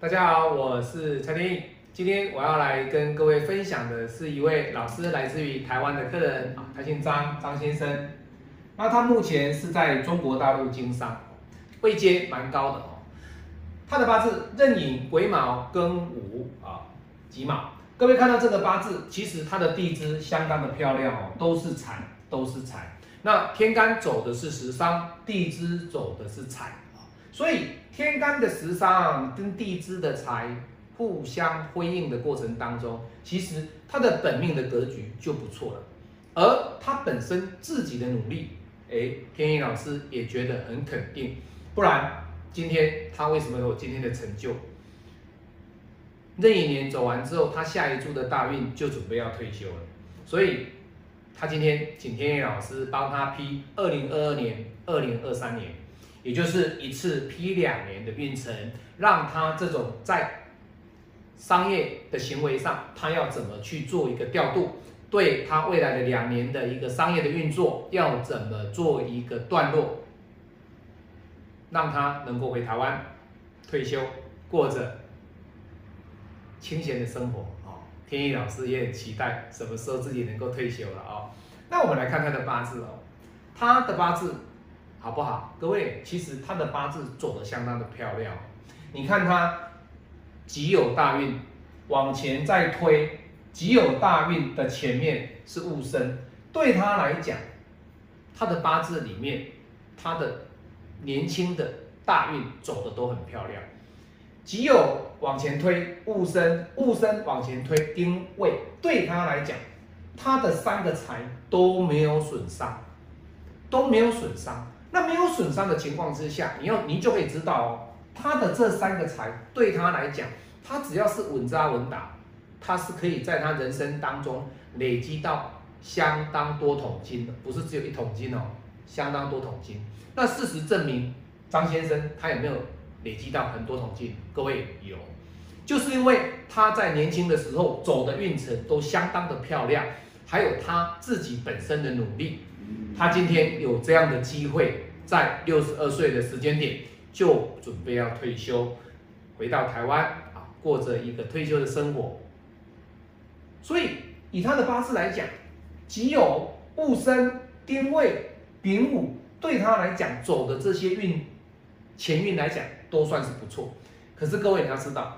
大家好，我是陈天毅。今天我要来跟各位分享的是一位老师，来自于台湾的客人啊，他姓张，张先生。那他目前是在中国大陆经商，位阶蛮高的哦。他的八字壬寅癸卯庚午啊己卯，各位看到这个八字，其实他的地支相当的漂亮哦，都是财，都是财。那天干走的是食伤，地支走的是财，所以天干的食伤跟地支的财互相辉映的过程当中，其实他的本命的格局就不错了，而他本身自己的努力，哎，天意老师也觉得很肯定，不然今天他为什么有今天的成就？那一年走完之后，他下一柱的大运就准备要退休了，所以。他今天请天野老师帮他批二零二二年、二零二三年，也就是一次批两年的运程，让他这种在商业的行为上，他要怎么去做一个调度，对他未来的两年的一个商业的运作要怎么做一个段落，让他能够回台湾退休，过着清闲的生活哦。天意老师也很期待什么时候自己能够退休了哦。那我们来看他的八字哦，他的八字好不好？各位，其实他的八字走的相当的漂亮。你看他己有大运往前再推，己有大运的前面是戊申，对他来讲，他的八字里面他的年轻的大运走的都很漂亮。己有往前推，戊申戊申往前推，丁未对他来讲，他的三个财都没有损伤，都没有损伤。那没有损伤的情况之下，你要你就可以知道哦，他的这三个财对他来讲，他只要是稳扎稳打，他是可以在他人生当中累积到相当多桶金的，不是只有一桶金哦，相当多桶金。那事实证明，张先生他有没有？累积到很多桶金，各位有，就是因为他在年轻的时候走的运程都相当的漂亮，还有他自己本身的努力，他今天有这样的机会，在六十二岁的时间点就准备要退休，回到台湾啊，过着一个退休的生活。所以以他的八字来讲，己酉、戊申、丁未、丙午，对他来讲走的这些运前运来讲。都算是不错，可是各位你要知道，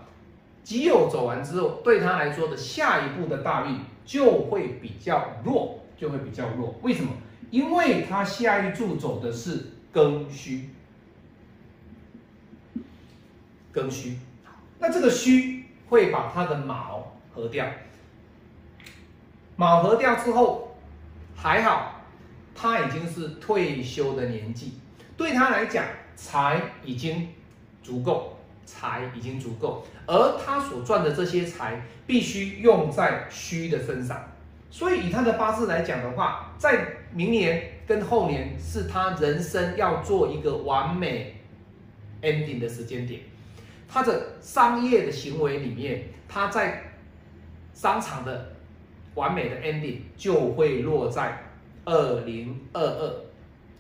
己酉走完之后，对他来说的下一步的大运就会比较弱，就会比较弱。为什么？因为他下一柱走的是庚戌，庚戌，那这个戌会把他的卯合掉，卯合掉之后，还好，他已经是退休的年纪，对他来讲，财已经。足够，财已经足够，而他所赚的这些财必须用在虚的身上，所以以他的八字来讲的话，在明年跟后年是他人生要做一个完美 ending 的时间点。他的商业的行为里面，他在商场的完美的 ending 就会落在二零二二，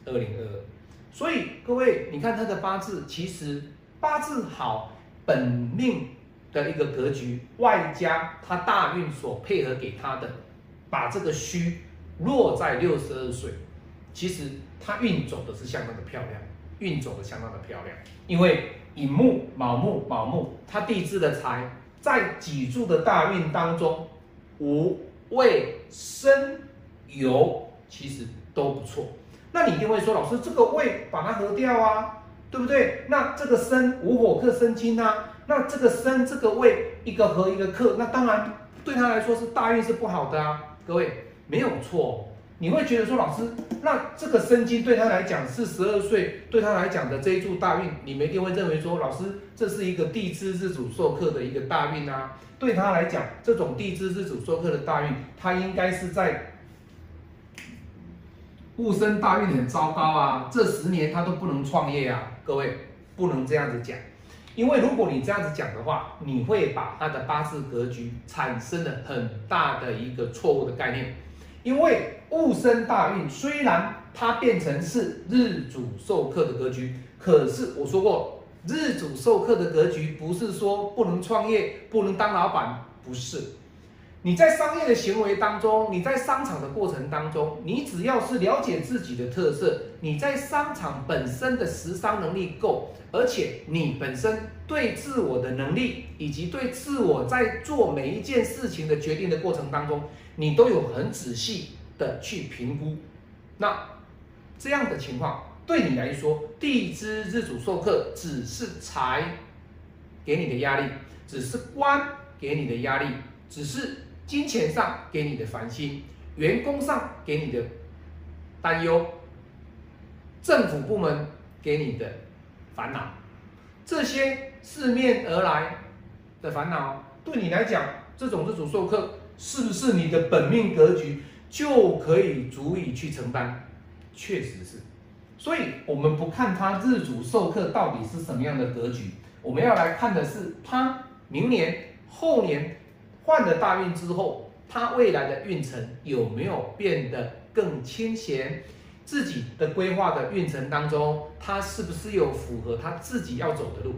二零二二。所以各位，你看他的八字其实。八字好，本命的一个格局，外加他大运所配合给他的，把这个虚落在六十二岁，其实他运走的是相当的漂亮，运走的相当的漂亮。因为乙木、卯木、卯木，他地支的财在几柱的大运当中，午、未、申、酉，其实都不错。那你一定会说，老师这个未把它合掉啊？对不对？那这个生五火克生金啊，那这个生这个位一个合一个克，那当然对他来说是大运是不好的啊。各位没有错，你会觉得说老师，那这个生金对他来讲是十二岁，对他来讲的这一柱大运，你们一定会认为说老师这是一个地支自主受克的一个大运啊。对他来讲，这种地支自主受克的大运，他应该是在。戊申大运很糟糕啊，这十年他都不能创业啊，各位不能这样子讲，因为如果你这样子讲的话，你会把他的八字格局产生了很大的一个错误的概念。因为戊申大运虽然它变成是日主受克的格局，可是我说过，日主授课的格局不是说不能创业、不能当老板，不是。你在商业的行为当中，你在商场的过程当中，你只要是了解自己的特色，你在商场本身的实商能力够，而且你本身对自我的能力以及对自我在做每一件事情的决定的过程当中，你都有很仔细的去评估。那这样的情况对你来说，地支日主授课只是财给你的压力，只是官给你的压力，只是。金钱上给你的烦心，员工上给你的担忧，政府部门给你的烦恼，这些四面而来的烦恼，对你来讲，这种日主授课是不是你的本命格局就可以足以去承担？确实是，所以我们不看他日主授课到底是什么样的格局，我们要来看的是他明年、后年。换了大运之后，他未来的运程有没有变得更清闲？自己的规划的运程当中，他是不是有符合他自己要走的路？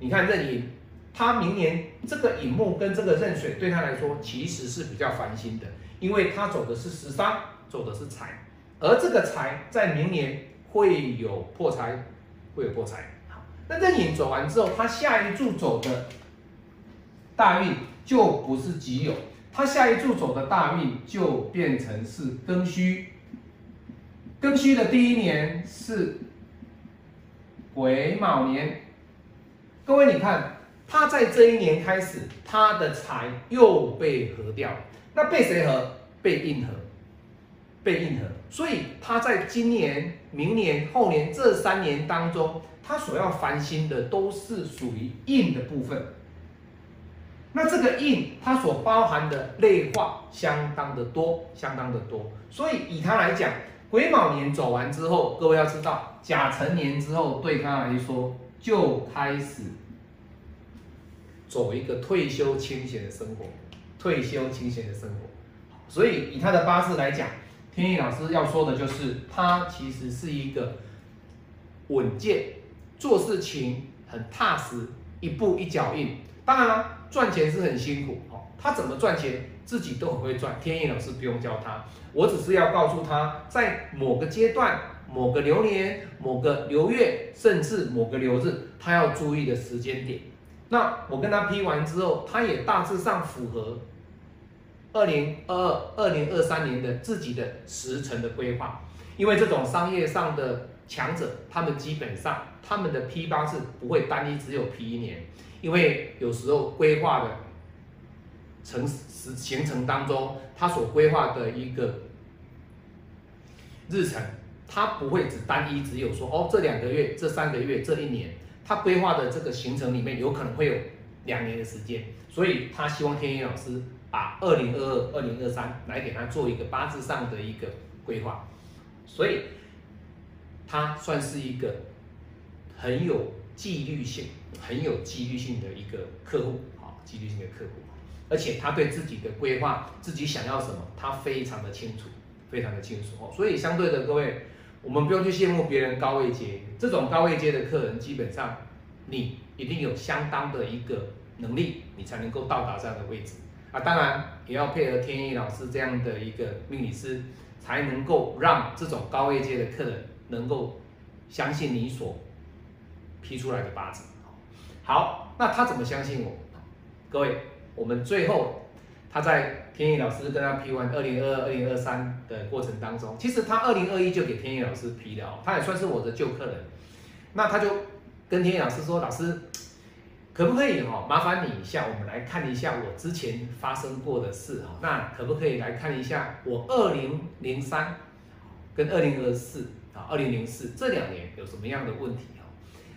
你看壬寅，他明年这个寅木跟这个壬水对他来说其实是比较烦心的，因为他走的是食伤，走的是财，而这个财在明年会有破财，会有破财。好，那壬寅走完之后，他下一柱走的大运。就不是己有，他下一柱走的大运就变成是庚戌。庚戌的第一年是癸卯年。各位，你看他在这一年开始，他的财又被合掉，那被谁合？被印合，被印合。所以他在今年、明年、后年这三年当中，他所要烦心的都是属于印的部分。那这个印它所包含的内化相当的多，相当的多，所以以他来讲，癸卯年走完之后，各位要知道，甲辰年之后对他来说就开始走一个退休清闲的生活，退休清闲的生活。所以以他的八字来讲，天意老师要说的就是，他其实是一个稳健，做事情很踏实，一步一脚印。当然了。赚钱是很辛苦哦，他怎么赚钱自己都很会赚。天意老师不用教他，我只是要告诉他，在某个阶段、某个流年、某个流月，甚至某个流日，他要注意的时间点。那我跟他批完之后，他也大致上符合二零二二、二零二三年的自己的时辰的规划。因为这种商业上的强者，他们基本上他们的批八字不会单一只有批一年。因为有时候规划的成时行程当中，他所规划的一个日程，他不会只单一只有说哦，这两个月、这三个月、这一年，他规划的这个行程里面有可能会有两年的时间，所以他希望天一老师把二零二二、二零二三来给他做一个八字上的一个规划，所以他算是一个很有。纪律性很有纪律性的一个客户，好，纪律性的客户，而且他对自己的规划，自己想要什么，他非常的清楚，非常的清楚哦。所以相对的，各位，我们不用去羡慕别人高位阶，这种高位阶的客人，基本上你一定有相当的一个能力，你才能够到达这样的位置啊。当然，也要配合天意老师这样的一个命理师，才能够让这种高位阶的客人能够相信你所。批出来的八字，好，那他怎么相信我？各位，我们最后他在天意老师跟他批完二零二二、二零二三的过程当中，其实他二零二一就给天意老师批了，他也算是我的旧客人。那他就跟天意老师说：“老师，可不可以哈，麻烦你一下，我们来看一下我之前发生过的事哈。那可不可以来看一下我二零零三跟二零二四啊，二零零四这两年有什么样的问题哈？”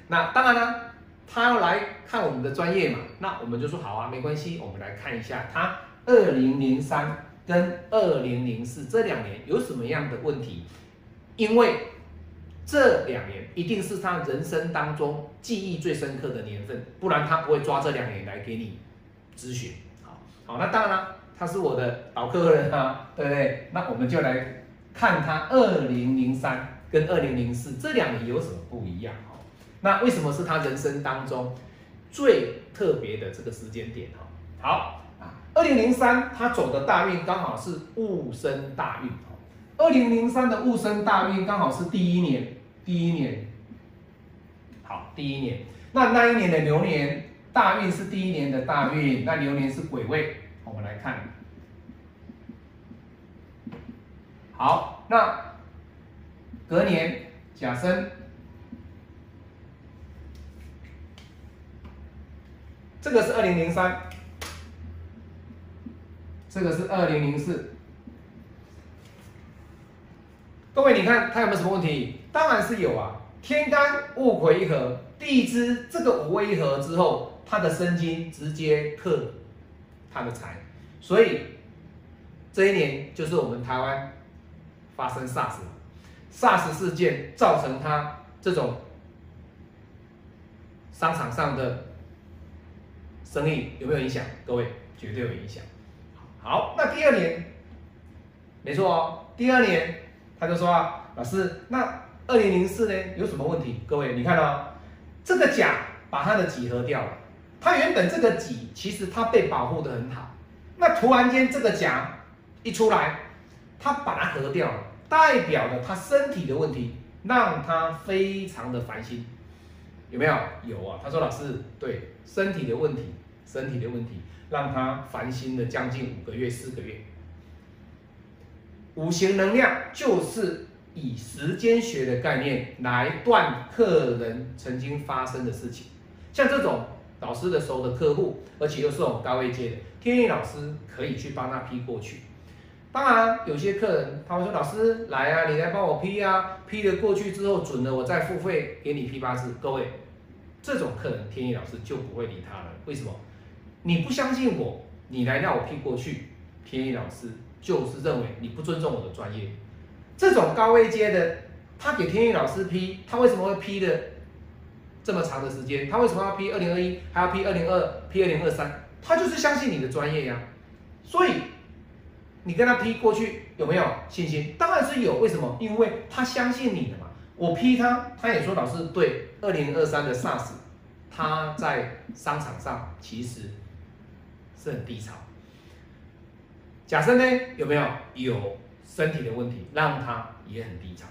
那当然了，他要来看我们的专业嘛，那我们就说好啊，没关系，我们来看一下他二零零三跟二零零四这两年有什么样的问题，因为这两年一定是他人生当中记忆最深刻的年份，不然他不会抓这两年来给你咨询。好，好，那当然了，他是我的老客人啊，对不对？那我们就来看他二零零三跟二零零四这两年有什么不一样。那为什么是他人生当中最特别的这个时间点？哈，好啊，二零零三他走的大运刚好是戊申大运哦。二零零三的戊申大运刚好是第一年，第一年，好，第一年。那那一年的流年大运是第一年的大运，那流年是癸未。我们来看，好，那隔年甲申，这个是二零零三，这个是二零零四。各位，你看他有没有什么问题？当然是有啊。天干戊癸一合，地支这个五位一合之后，他的生金直接克他的财，所以这一年就是我们台湾发生 SARS，SARS 事件造成他这种商场上的生意有没有影响？各位，绝对有影响。好，那第二年，没错哦，第二年。他就说啊，老师，那二零零四呢有什么问题？各位，你看哦，这个甲把它的己合掉了，它原本这个己其实它被保护的很好，那突然间这个甲一出来，它把它合掉了，代表了他身体的问题，让他非常的烦心，有没有？有啊。他说老师，对身体的问题，身体的问题让他烦心了将近五个月、四个月。五行能量就是以时间学的概念来断客人曾经发生的事情，像这种老师的熟的客户，而且又是我们高位接的，天意老师可以去帮他批过去。当然，有些客人他会说：“老师来啊，你来帮我批啊，批了过去之后准了，我再付费给你批八字。”各位，这种客人天意老师就不会理他了。为什么？你不相信我，你来让我批过去，天意老师。就是认为你不尊重我的专业，这种高位阶的，他给天意老师批，他为什么会批的这么长的时间？他为什么要批二零二一，还要批二零二，批二零二三？他就是相信你的专业呀。所以你跟他批过去有没有信心？当然是有。为什么？因为他相信你的嘛。我批他，他也说老师对，二零二三的 SARS，他在商场上其实是很低潮。假设呢有没有有身体的问题，让他也很低潮，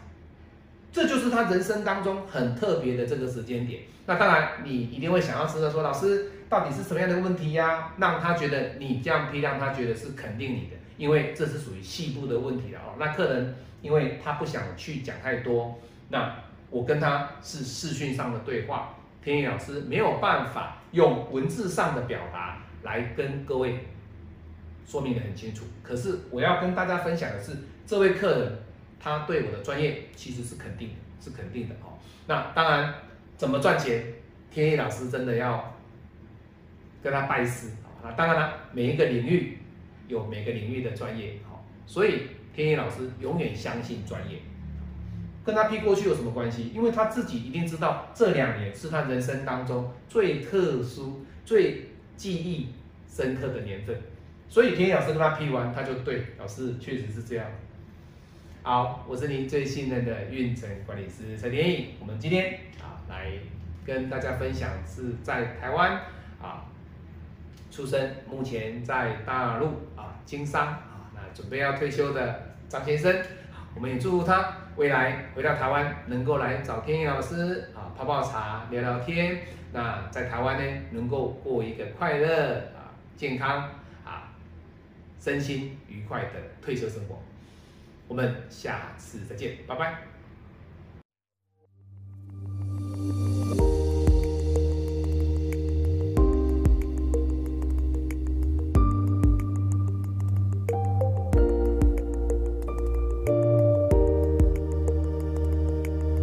这就是他人生当中很特别的这个时间点。那当然你一定会想要知道说，老师到底是什么样的问题呀？让他觉得你这样批，让他觉得是肯定你的，因为这是属于细部的问题了哦。那客人因为他不想去讲太多，那我跟他是视讯上的对话，天意老师没有办法用文字上的表达来跟各位。说明的很清楚，可是我要跟大家分享的是，这位客人他对我的专业其实是肯定的，是肯定的哦。那当然，怎么赚钱，天意老师真的要跟他拜师啊。当然了，每一个领域有每个领域的专业，好，所以天意老师永远相信专业。跟他批过去有什么关系？因为他自己一定知道，这两年是他人生当中最特殊、最记忆深刻的年份。所以天老师跟他批完，他就对老师确实是这样。好，我是您最信任的运程管理师陈天意。我们今天啊来跟大家分享是在台湾啊出生，目前在大陆啊经商啊，那准备要退休的张先生。我们也祝福他未来回到台湾能够来找天意老师啊泡泡茶聊聊天。那在台湾呢能够过一个快乐啊健康啊。身心愉快的退休生活，我们下次再见，拜拜。